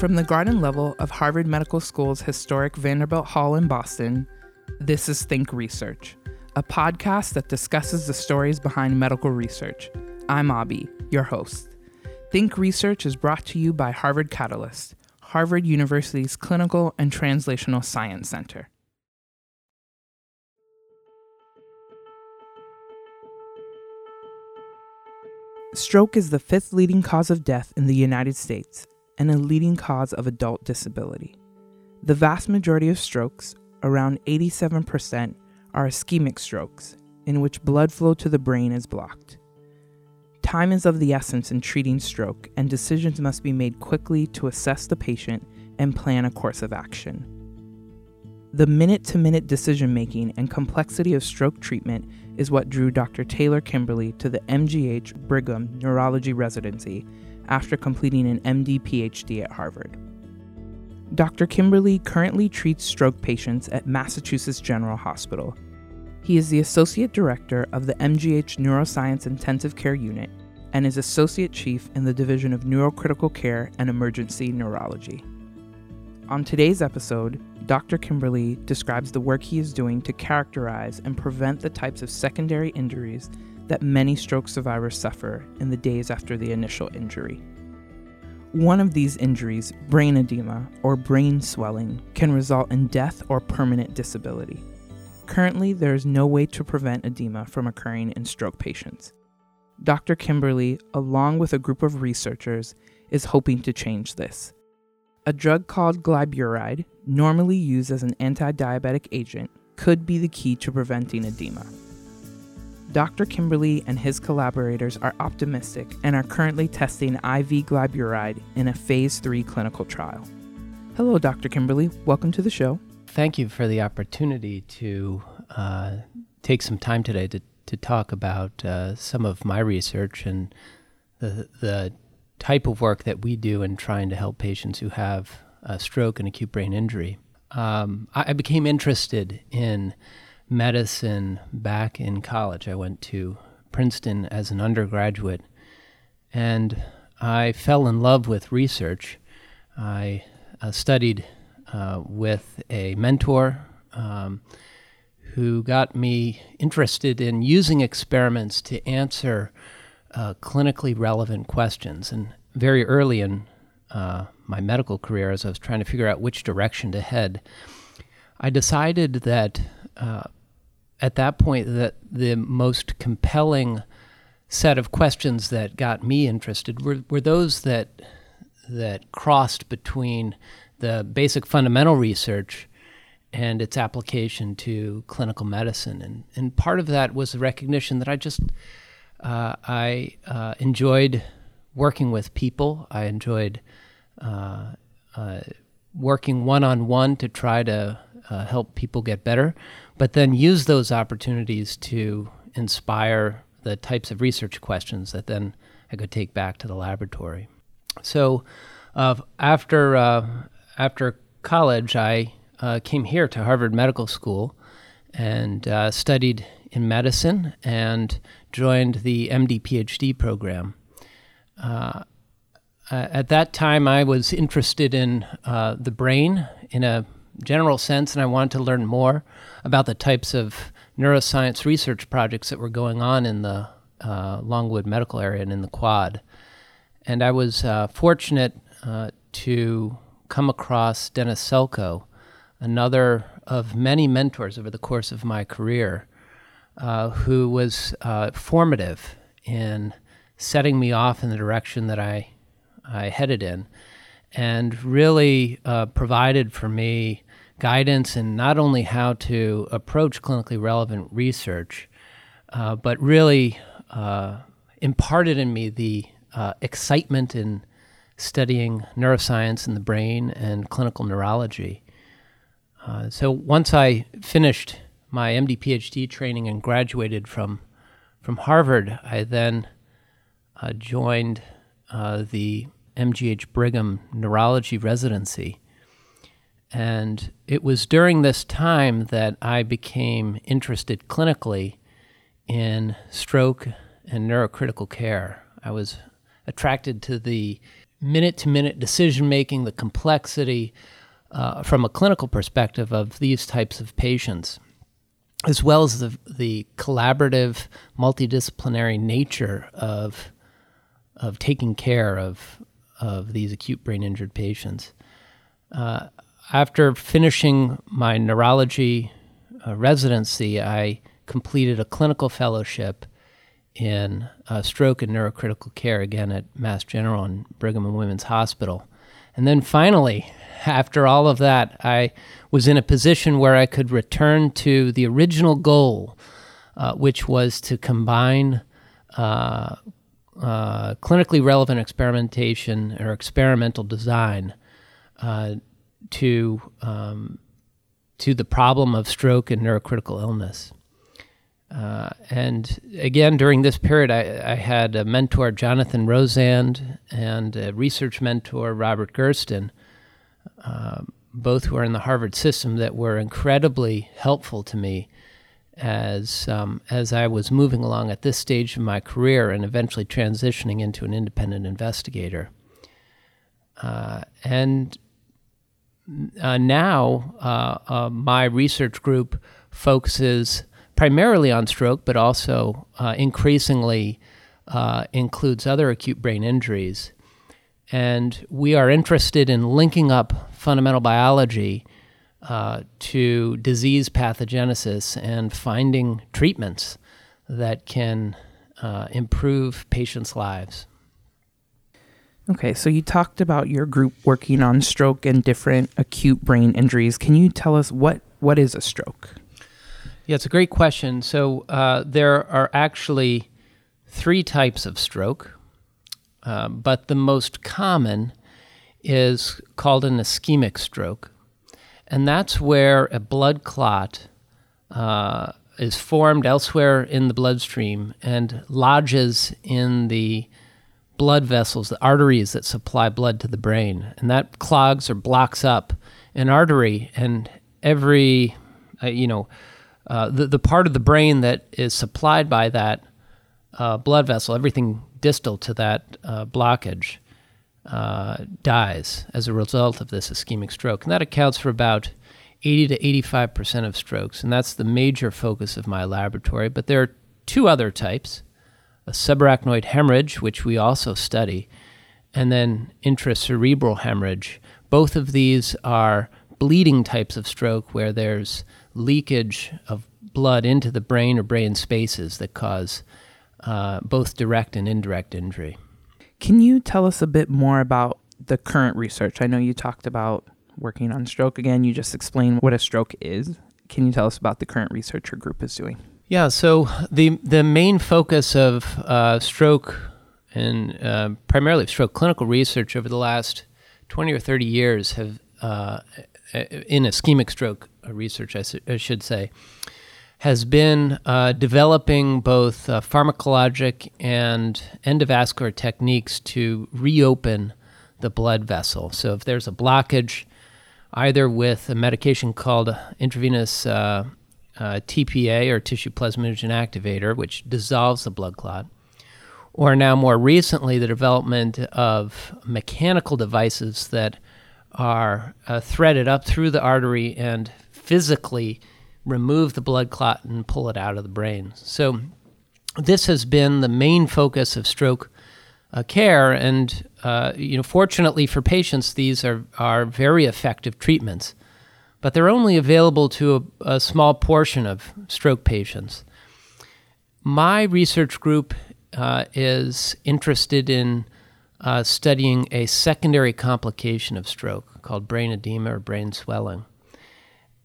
From the garden level of Harvard Medical School's historic Vanderbilt Hall in Boston, this is Think Research, a podcast that discusses the stories behind medical research. I'm Abby, your host. Think Research is brought to you by Harvard Catalyst, Harvard University's Clinical and Translational Science Center. Stroke is the fifth leading cause of death in the United States and a leading cause of adult disability. The vast majority of strokes, around 87%, are ischemic strokes, in which blood flow to the brain is blocked. Time is of the essence in treating stroke, and decisions must be made quickly to assess the patient and plan a course of action. The minute to minute decision making and complexity of stroke treatment is what drew Dr. Taylor Kimberly to the MGH Brigham Neurology Residency after completing an MD PhD at Harvard. Dr. Kimberly currently treats stroke patients at Massachusetts General Hospital. He is the Associate Director of the MGH Neuroscience Intensive Care Unit and is Associate Chief in the Division of Neurocritical Care and Emergency Neurology. On today's episode, Dr. Kimberly describes the work he is doing to characterize and prevent the types of secondary injuries that many stroke survivors suffer in the days after the initial injury. One of these injuries, brain edema or brain swelling, can result in death or permanent disability. Currently, there is no way to prevent edema from occurring in stroke patients. Dr. Kimberly, along with a group of researchers, is hoping to change this. A drug called glyburide, normally used as an anti diabetic agent, could be the key to preventing edema. Dr. Kimberly and his collaborators are optimistic and are currently testing IV glyburide in a phase 3 clinical trial. Hello, Dr. Kimberly. Welcome to the show. Thank you for the opportunity to uh, take some time today to, to talk about uh, some of my research and the, the type of work that we do in trying to help patients who have a stroke and acute brain injury. Um, I, I, became interested in medicine back in college. I went to Princeton as an undergraduate, and I fell in love with research. I uh, studied uh, with a mentor um, who got me interested in using experiments to answer uh, clinically relevant questions. And very early in uh, my medical career, as I was trying to figure out which direction to head, I decided that uh, at that point that the most compelling set of questions that got me interested were, were those that that crossed between the basic fundamental research and its application to clinical medicine. And, and part of that was the recognition that I just uh, I uh, enjoyed working with people. I enjoyed uh, uh working one on one to try to uh, help people get better, but then use those opportunities to inspire the types of research questions that then I could take back to the laboratory. So uh, after after college, I came here to Harvard Medical School and studied in medicine and joined the MD PhD program. Uh, at that time, I was interested in uh, the brain in a general sense, and I wanted to learn more about the types of neuroscience research projects that were going on in the uh, Longwood medical area and in the quad. And I was uh, fortunate uh, to come across Dennis Selkoe, another of many mentors over the course of my career uh, who was uh, formative in setting me off in the direction that I, I headed in and really uh, provided for me guidance in not only how to approach clinically relevant research, uh, but really uh, imparted in me the uh, excitement in studying neuroscience in the brain and clinical neurology. so once I finished my MD PhD training and graduated from from Harvard, I then uh, joined uh, the MGH Brigham Neurology Residency. And it was during this time that I became interested clinically in stroke and neurocritical care. I was attracted to the minute to minute decision making, the complexity uh, from a clinical perspective of these types of patients, as well as the, the collaborative, multidisciplinary nature of, of taking care of, of these acute brain injured patients. Uh, after finishing my neurology uh, residency, I completed a clinical fellowship in uh, stroke and neurocritical care again at Mass General and Brigham and Women's Hospital. And then finally, after all of that, I was in a position where I could return to the original goal, uh, which was to combine uh, uh, clinically relevant experimentation or experimental design uh, to um, to the problem of stroke and neurocritical illness. Uh, and again, during this period, I, I, had a mentor, Jonathan Rosand, and a research mentor, Robert Gerszten, uh, both who are in the Harvard system, that were incredibly helpful to me as um, as I was moving along at this stage of my career and eventually transitioning into an independent investigator. Uh, and uh, now, uh, uh, my research group focuses primarily on stroke, but also uh, increasingly uh, includes other acute brain injuries. And we are interested in linking up fundamental biology to disease pathogenesis and finding treatments that can improve patients' lives. Okay, so you talked about your group working on stroke and different acute brain injuries. Can you tell us what, what is a stroke? Yeah, it's a great question. So uh, there are actually three types of stroke, uh, but the most common is called an ischemic stroke. And that's where a blood clot uh, is formed elsewhere in the bloodstream and lodges in the blood vessels, the arteries that supply blood to the brain. And that clogs or blocks up an artery, and every, uh, you know, uh, the, the part of the brain that is supplied by that uh, blood vessel, everything distal to that uh, blockage, uh, dies as a result of this ischemic stroke. And that accounts for about 80 to 85% of strokes. And that's the major focus of my laboratory. But there are two other types a subarachnoid hemorrhage, which we also study, and then intracerebral hemorrhage. Both of these are bleeding types of stroke where there's leakage of blood into the brain or brain spaces that cause uh, both direct and indirect injury. Can you tell us a bit more about the current research? I know you talked about working on stroke again. You just explained what a stroke is. Can you tell us about the current research your group is doing? Yeah, so the the main focus of uh, stroke and uh, primarily stroke clinical research over the last 20 or 30 years have uh, in ischemic stroke research, I, su- I should say, has been uh, developing both uh, pharmacologic and endovascular techniques to reopen the blood vessel. So if there's a blockage, either with a medication called intravenous uh, TPA or tissue plasminogen activator, which dissolves the blood clot, or now more recently the development of mechanical devices that are uh, threaded up through the artery and physically remove the blood clot and pull it out of the brain. So, this has been the main focus of stroke uh, care, and uh, you know, fortunately for patients, these are are very effective treatments, but they're only available to a, a small portion of stroke patients. My research group uh, is interested in uh, studying a secondary complication of stroke called brain edema or brain swelling.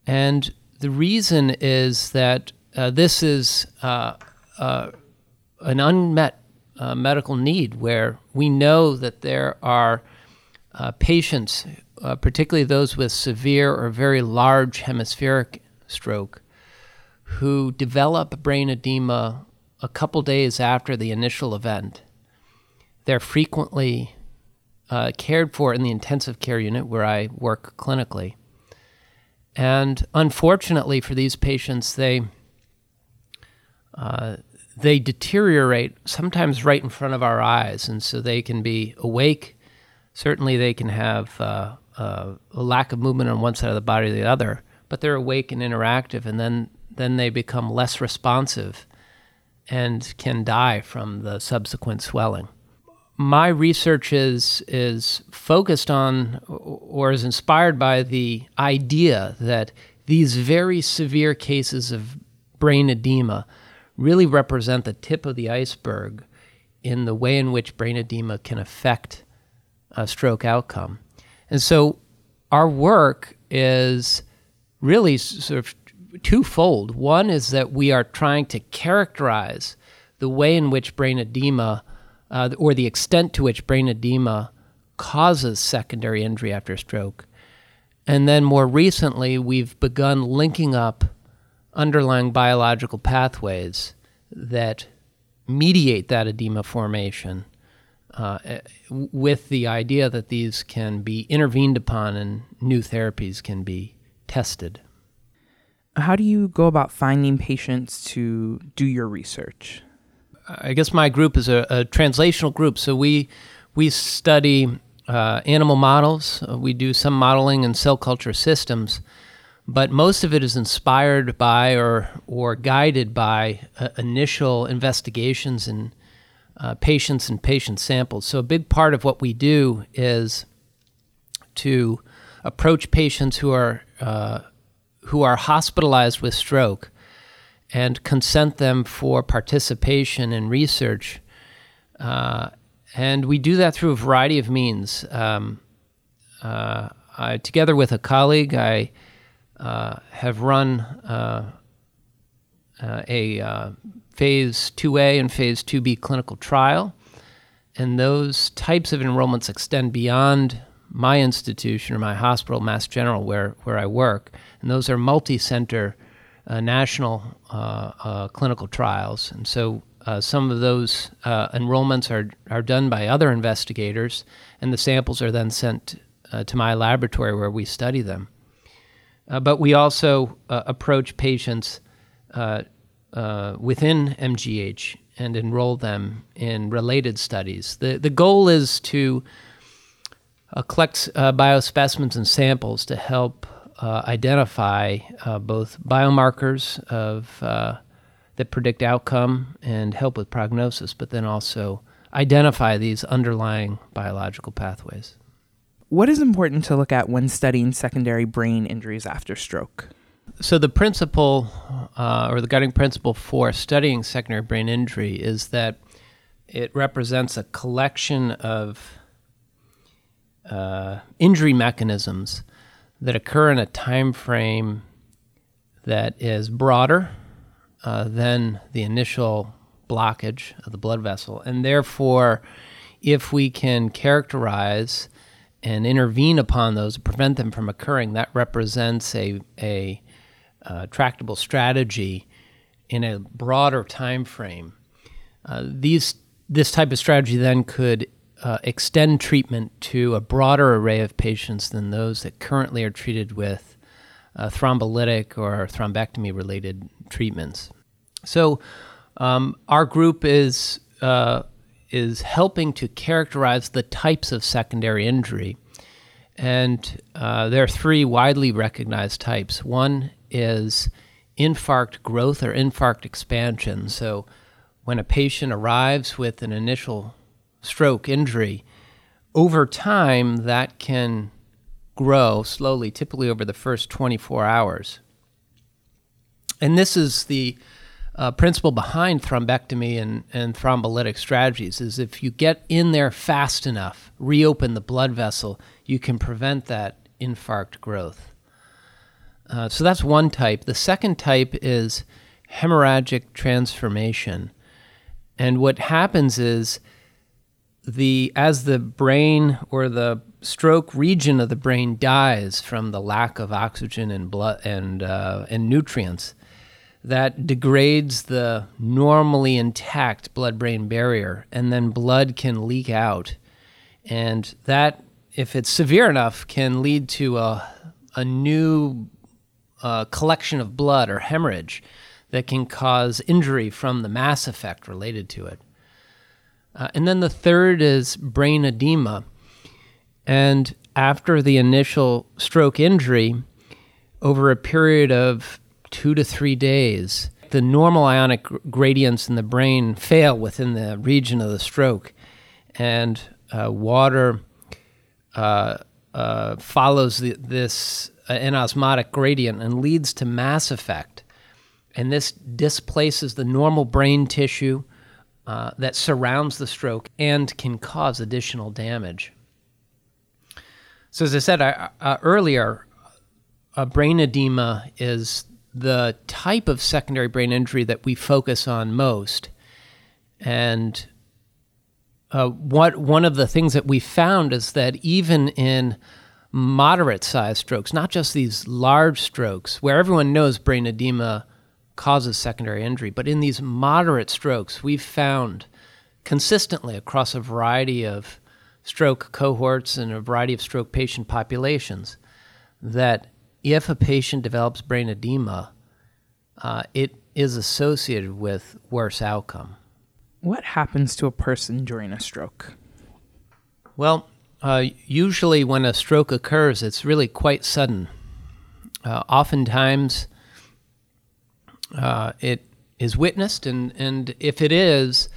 And the reason is that uh, this is uh, uh an unmet uh, medical need where we know that there are uh, particularly those with severe or very large hemispheric stroke, who develop brain edema a couple days after the initial event. They're frequently uh, cared for in the intensive care unit where I work clinically. And unfortunately for these patients, they uh, they deteriorate sometimes right in front of our eyes, and so they can be awake. Certainly, they can have uh, uh, a lack of movement on one side of the body or the other, but they're awake and interactive, and then then they become less responsive and can die from the subsequent swelling. My research is is focused on or is inspired by the idea that these very severe cases of brain edema really represent the tip of the iceberg in the way in which brain edema can affect a stroke outcome. And so our work is really sort of twofold. One is that we are trying to characterize the way in which brain edema, uh, or the extent to which brain edema causes secondary injury after stroke. And then more recently, we've begun linking up underlying biological pathways that mediate that edema formation uh, with the idea that these can be intervened upon and new therapies can be tested. How do you go about finding patients to do your research? I guess my group is a, a translational group, so we we study uh, animal models. Uh, we do some modeling in cell culture systems, but most of it is inspired by or or guided by uh, initial investigations in uh, patients and patient samples. So a big part of what we do is to approach patients who are uh, who are hospitalized with stroke and consent them for participation in research. Uh, and we do that through a variety of means. Um, uh, I, together with a colleague, I uh, have run uh, a phase 2A and phase 2B clinical trial. And those types of enrollments extend beyond my institution or my hospital, Mass General, where, where I work. And those are multi center uh, national uh, uh, clinical trials. And so uh, some of those uh, enrollments are, are done by other investigators, and the samples are then sent uh, to my laboratory where we study them. but we also approach patients within MGH and enroll them in related studies. The, the goal is to uh, collects uh, biospecimens and samples to help uh, identify uh, both biomarkers of uh, that predict outcome and help with prognosis, but then also identify these underlying biological pathways. What is important to look at when studying secondary brain injuries after stroke? So, the principle uh, or the guiding principle for studying secondary brain injury is that it represents a collection of uh, injury mechanisms that occur in a time frame that is broader uh, than the initial blockage of the blood vessel. And therefore, if we can characterize and intervene upon those, prevent them from occurring, that represents a, a uh, tractable strategy in a broader time frame. Uh, these, this type of strategy then could uh, extend treatment to a broader array of patients than those that currently are treated with uh, thrombolytic or thrombectomy related treatments. So, um, our group is, uh, is helping to characterize the types of secondary injury. And uh, there are three widely recognized types. One is infarct growth or infarct expansion. So, when a patient arrives with an initial stroke injury, over time that can grow slowly, typically over the first 24 hours. And this is the uh, principle behind thrombectomy and, and thrombolytic strategies is if you get in there fast enough, reopen the blood vessel, you can prevent that infarct growth. Uh, so that's one type. The second type is hemorrhagic transformation. And what happens is the as the brain or the stroke region of the brain dies from the lack of oxygen and blood and uh, and nutrients, that degrades the normally intact blood-brain barrier, and then blood can leak out, and that, if it's severe enough, can lead to a a new uh, collection of blood or hemorrhage that can cause injury from the mass effect related to it. Uh, and then the third is brain edema. And after the initial stroke injury, over a period of two to three days, the normal ionic gradients in the brain fail within the region of the stroke, and uh, water uh, uh, follows the, this an osmotic gradient and leads to mass effect. And this displaces the normal brain tissue uh, that surrounds the stroke and can cause additional damage. So, as I said uh, earlier, brain edema is the type of secondary brain injury that we focus on most. And uh, what one of the things that we found is that even in moderate sized strokes, not just these large strokes, where everyone knows brain edema causes secondary injury, but in these moderate strokes, we've found consistently across a variety of stroke cohorts and a variety of stroke patient populations that if a patient develops brain edema, uh, it is associated with worse outcome. What happens to a person during a stroke? Well, uh, usually when a stroke occurs, it's really quite sudden. Uh, oftentimes, uh, it is witnessed, and, and if it is,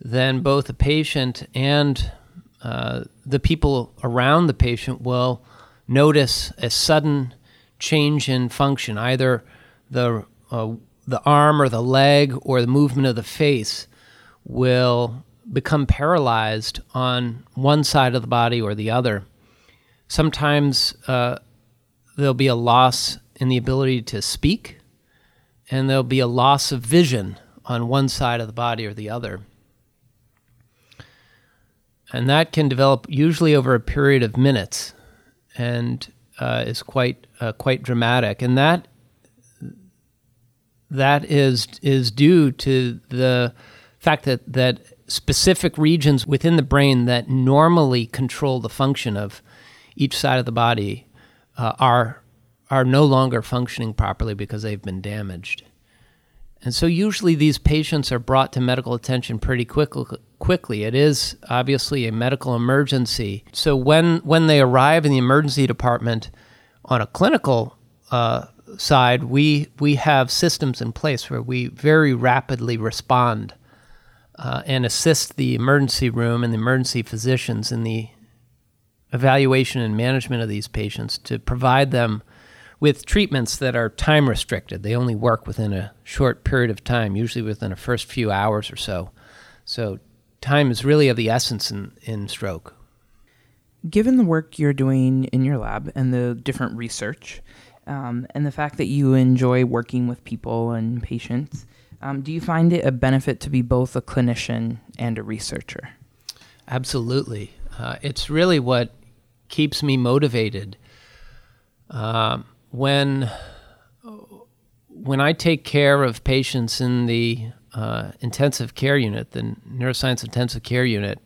then both the patient and uh, the people around the patient will notice a sudden change in function, either the uh, the arm or the leg or the movement of the face will become paralyzed on one side of the body or the other. Sometimes uh, there'll be a loss in the ability to speak, and there'll be a loss of vision on one side of the body or the other. And that can develop usually over a period of minutes and uh, is quite uh, quite dramatic, and that that is is due to the fact that that specific regions within the brain that normally control the function of each side of the body uh, are are no longer functioning properly because they've been damaged. And so usually these patients are brought to medical attention pretty quickly quickly. It is obviously a medical emergency. So when when they arrive in the emergency department on a clinical uh, side, we we have systems in place where we very rapidly respond uh, and assist the emergency room and the emergency physicians in the evaluation and management of these patients to provide them with treatments that are time restricted. They only work within a short period of time, usually within the first few hours or so. So time is really of the essence in, in stroke. Given the work you're doing in your lab and the different research, um, and the fact that you enjoy working with people and patients, um, do you find it a benefit to be both a clinician and a researcher? Absolutely. Uh, it's really what keeps me motivated. Uh, when when I take care of patients in the uh, intensive care unit, the neuroscience intensive care unit,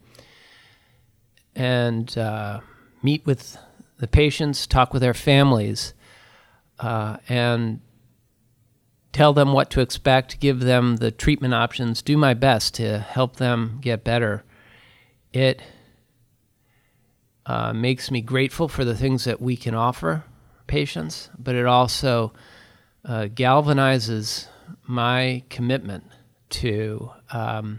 and uh, meet with the patients, talk with their families, uh, and tell them what to expect, give them the treatment options, do my best to help them get better. It uh, makes me grateful for the things that we can offer patients, but it also uh, galvanizes my commitment to um,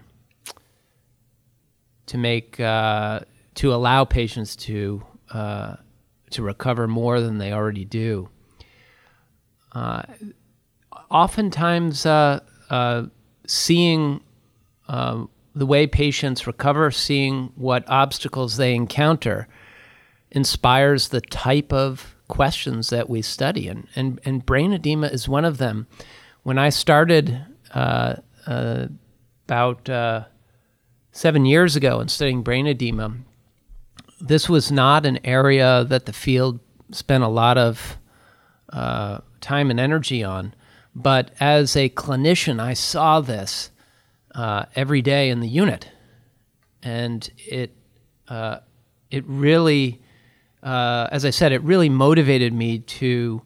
to make uh, to allow patients to uh, to recover more than they already do. Uh, oftentimes, uh, uh, seeing um, the way patients recover, seeing what obstacles they encounter, inspires the type of questions that we study, and and, and brain edema is one of them. When I started uh, uh, about uh, seven years ago in studying brain edema, this was not an area that the field spent a lot of uh, time and energy on. But as a clinician, I saw this uh, every day in the unit, and it uh, it really, uh, as I said, it really motivated me to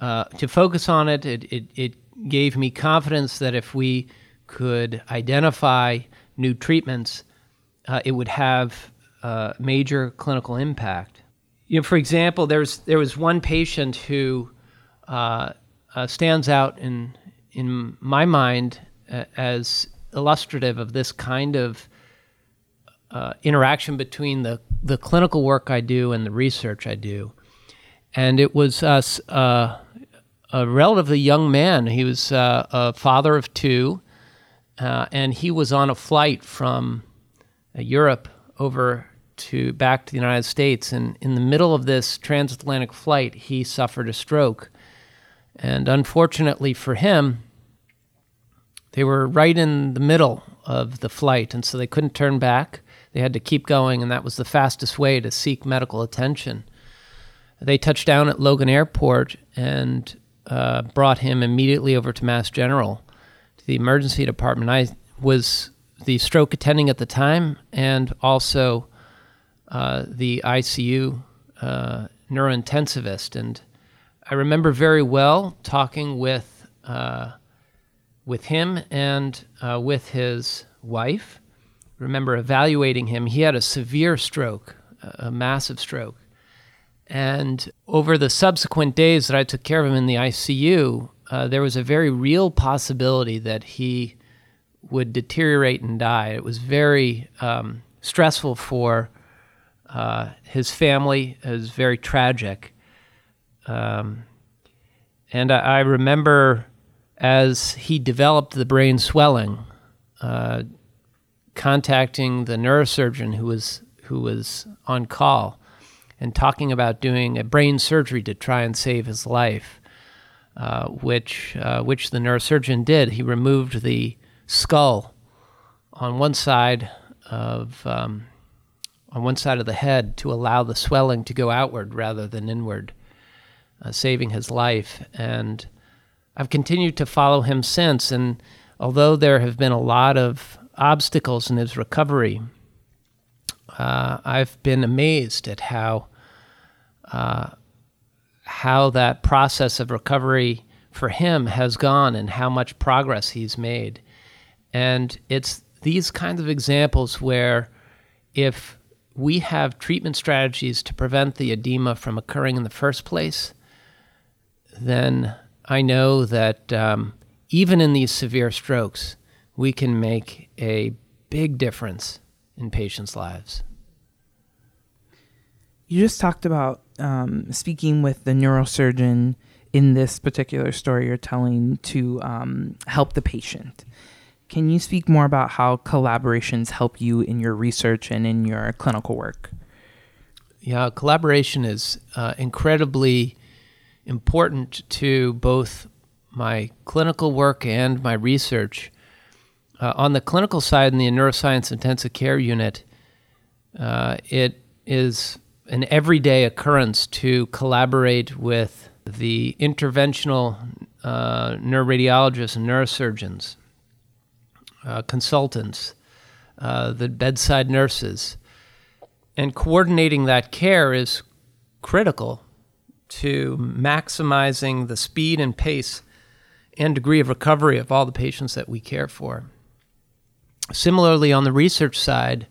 to focus on it. It, it. it gave me confidence that if we could identify new treatments, uh, it would have uh, major clinical impact. You know, for example, there's there was one patient who uh, uh, stands out in in my mind uh, as illustrative of this kind of uh, interaction between the the clinical work I do and the research I do. And it was us uh, a relatively young man. He was uh, a father of two, uh, and he was on a flight from uh, Europe over to back to the United States. And in the middle of this transatlantic flight, he suffered a stroke. And unfortunately for him, they were right in the middle of the flight, and so they couldn't turn back. They had to keep going, and that was the fastest way to seek medical attention. They touched down at Logan Airport and uh, brought him immediately over to Mass General, to the emergency department. I was the stroke attending at the time, and also uh, the ICU uh, neurointensivist. And I remember very well talking with uh, with him and uh, with his wife. Remember evaluating him. He had a severe stroke, a massive stroke. And over the subsequent days that I took care of him in the ICU, uh, there was a very real possibility that he would deteriorate and die. It was very um, stressful for uh, his family. It was very tragic. Um, and I, I, remember as he developed the brain swelling, uh, contacting the neurosurgeon who was who was on call and talking about doing a brain surgery to try and save his life, uh, which uh, which the neurosurgeon did. He removed the skull on one side of um, on one side of the head to allow the swelling to go outward rather than inward, uh, saving his life. And I've continued to follow him since. And although there have been a lot of obstacles in his recovery, uh, I've been amazed at how uh, how that process of recovery for him has gone and how much progress he's made. And it's these kinds of examples where if we have treatment strategies to prevent the edema from occurring in the first place, then I know that um, even in these severe strokes, we can make a big difference in patients' lives. You just talked about um, speaking with the neurosurgeon in this particular story you're telling to um, help the patient. Can you speak more about how collaborations help you in your research and in your clinical work? Yeah, collaboration is uh, incredibly important to both my clinical work and my research. Uh, on the clinical side, in the neuroscience intensive care unit, uh, it is an everyday occurrence to collaborate with the interventional uh, neuroradiologists and neurosurgeons uh, consultants, uh, the bedside nurses. And coordinating that care is critical to maximizing the speed and pace and degree of recovery of all the patients that we care for. Similarly, on the research side,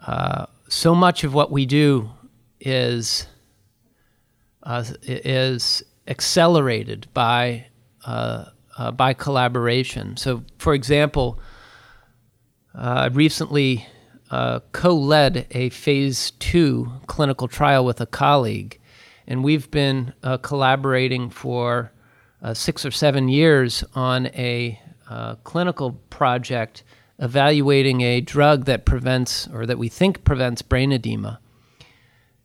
uh, so much of what we do is uh, is accelerated by uh, uh, by collaboration. So, for example, uh, I recently uh, co led a phase two clinical trial with a colleague, and we've been uh, collaborating for uh, six or seven years on a uh, clinical project evaluating a drug that prevents, or that we think prevents, brain edema.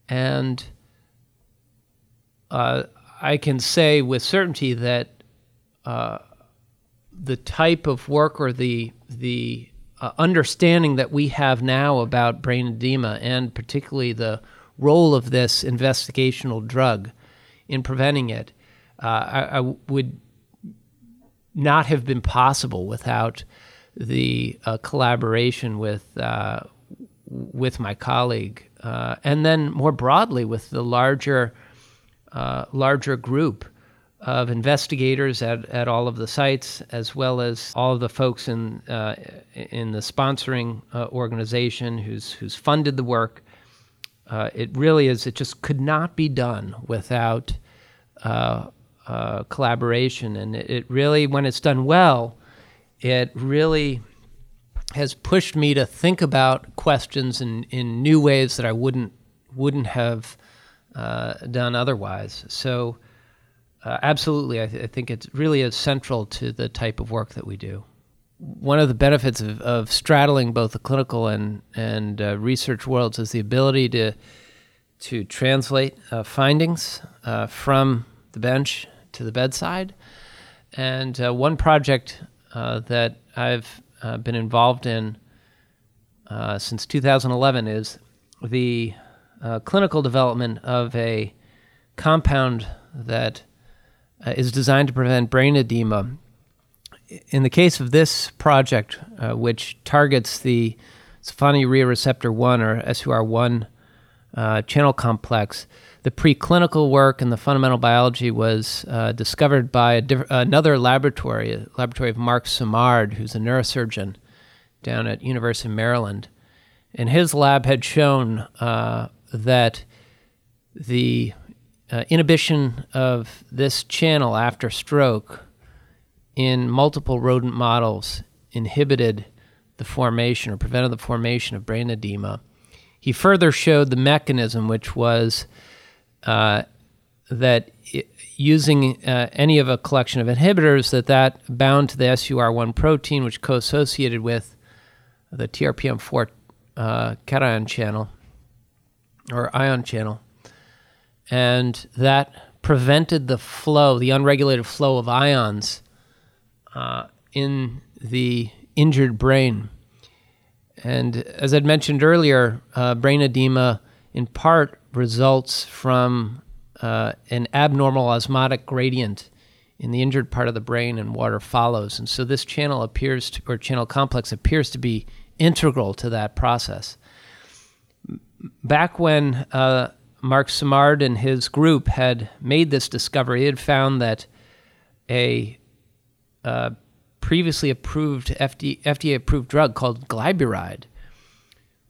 And I can say with certainty that uh, the type of work or the the uh, understanding that we have now about brain edema and particularly the role of this investigational drug in preventing it, uh, I, I, would not have been possible without the uh, collaboration with uh, with my colleague, uh, and then more broadly with the larger larger group of investigators at, at all of the sites, as well as all of the folks in uh, in the sponsoring uh, organization who's who's funded the work. Uh, it really is. It just could not be done without uh, uh, collaboration, and it, it really, when it's done well, it really has pushed me to think about questions in, in new ways that I wouldn't wouldn't have uh, done otherwise. So uh, absolutely, I, th- I, think it really is central to the type of work that we do. One of the benefits of, of straddling both the clinical and and uh, research worlds is the ability to to translate uh, findings uh, from the bench to the bedside. And uh, one project uh, that I've been involved in since 2011 is the clinical development of a compound that uh, is designed to prevent brain edema. In the case of this project, uh, which targets the sulfonylurea receptor 1 or SUR1 uh, channel complex, the preclinical work and the fundamental biology was uh, discovered by diff- another laboratory, a laboratory of Mark Simard, who's a neurosurgeon down at University of Maryland. And his lab had shown uh, that the uh, inhibition of this channel after stroke in multiple rodent models inhibited the formation or prevented the formation of brain edema. He further showed the mechanism, which was uh, that it, using uh, any of a collection of inhibitors, that that bound to the SUR1 protein, which co-associated with the TRPM4 uh, cation channel or ion channel, and that prevented the flow, the unregulated flow of ions uh, in the injured brain. And as I'd mentioned earlier, uh, brain edema in part results from uh, an abnormal osmotic gradient in the injured part of the brain, and water follows. And so this channel appears to, or channel complex appears to be integral to that process. Back when uh, Mark Simard and his group had made this discovery. He had found that a uh, previously approved FDA, approved drug called glyburide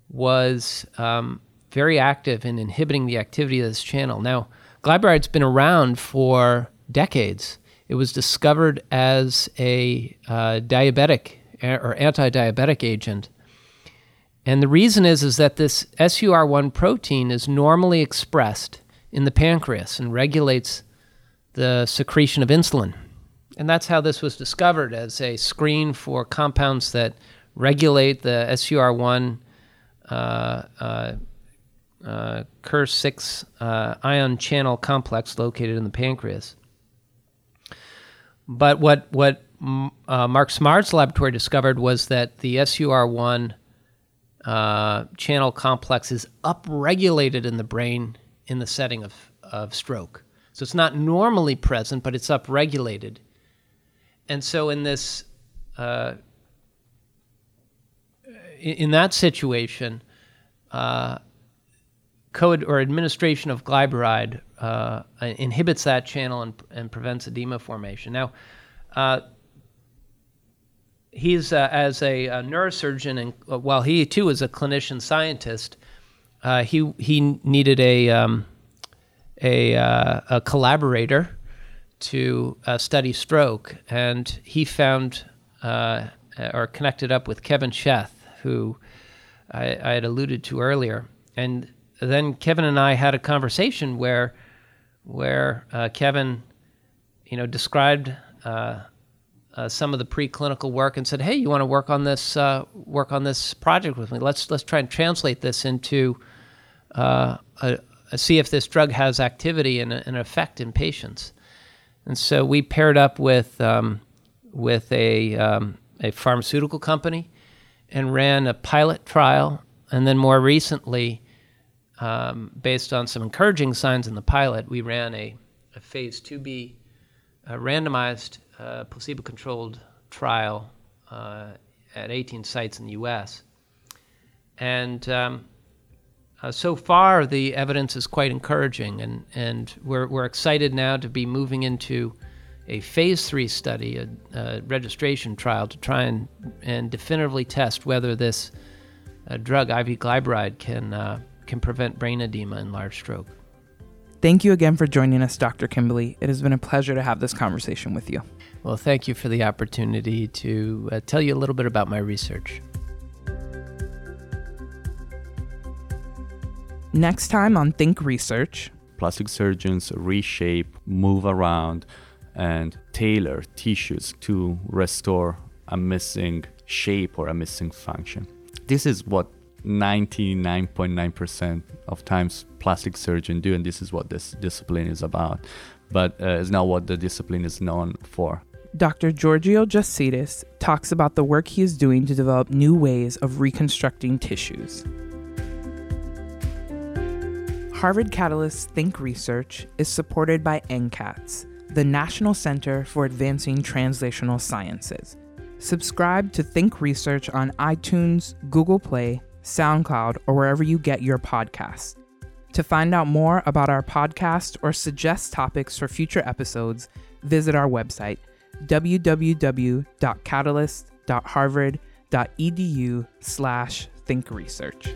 was um, very active in inhibiting the activity of this channel. Now, glyburide's been around for decades. It was discovered as a uh, diabetic or anti-diabetic agent and the reason is is that this SUR1 protein is normally expressed in the pancreas and regulates the secretion of insulin. And that's how this was discovered as a screen for compounds that regulate the SUR1 uh, uh, uh, KIR6 uh, ion channel complex located in the pancreas. But what, what uh, Mark Simard's laboratory discovered was that the SUR1 uh, channel complex is upregulated in the brain in the setting of, of stroke. So it's not normally present, but it's upregulated. And so in this, uh, in, that situation, uh, code or administration of glyburide uh, inhibits that channel and, and prevents edema formation. Now, uh, he's uh, as a, a, neurosurgeon, and uh, while he too is a clinician scientist, uh, he he needed a um, a, a, collaborator to uh, study stroke, and he found uh, or connected up with Kevin Sheth, who I, I, had alluded to earlier, and then Kevin and I had a conversation where where Kevin, you know, described uh, some of the preclinical work and said, "Hey, you want to work on this uh, work on this project with me? Let's let's try and translate this into uh, a, a see if this drug has activity and an effect in patients." And so we paired up with um, with a um, a pharmaceutical company and ran a pilot trial, and then more recently, um, based on some encouraging signs in the pilot, we ran a, a phase 2b randomized uh, placebo controlled trial uh, at 18 sites in the US. And um, Uh, so far, the evidence is quite encouraging, and, and we're, we're excited now to be moving into a phase three study, a, a registration trial, to try and, and definitively test whether this uh, drug, IV glyburide, can, uh, can prevent brain edema in large stroke. Thank you again for joining us, Dr. Kimberly. It has been a pleasure to have this conversation with you. Well, thank you for the opportunity to uh, tell you a little bit about my research. Next time on Think Research, plastic surgeons reshape, move around, and tailor tissues to restore a missing shape or a missing function. This is what 99.9% of times plastic surgeons do, and this is what this discipline is about. But uh, it's not what the discipline is known for. Dr. Giorgio Giatsidis talks about the work he is doing to develop new ways of reconstructing tissues. Harvard Catalyst Think Research is supported by NCATS, the National Center for Advancing Translational Sciences. Subscribe to Think Research on iTunes, Google Play, SoundCloud, or wherever you get your podcasts. To find out more about our podcast or suggest topics for future episodes, visit our website www.catalyst.harvard.edu slash thinkresearch.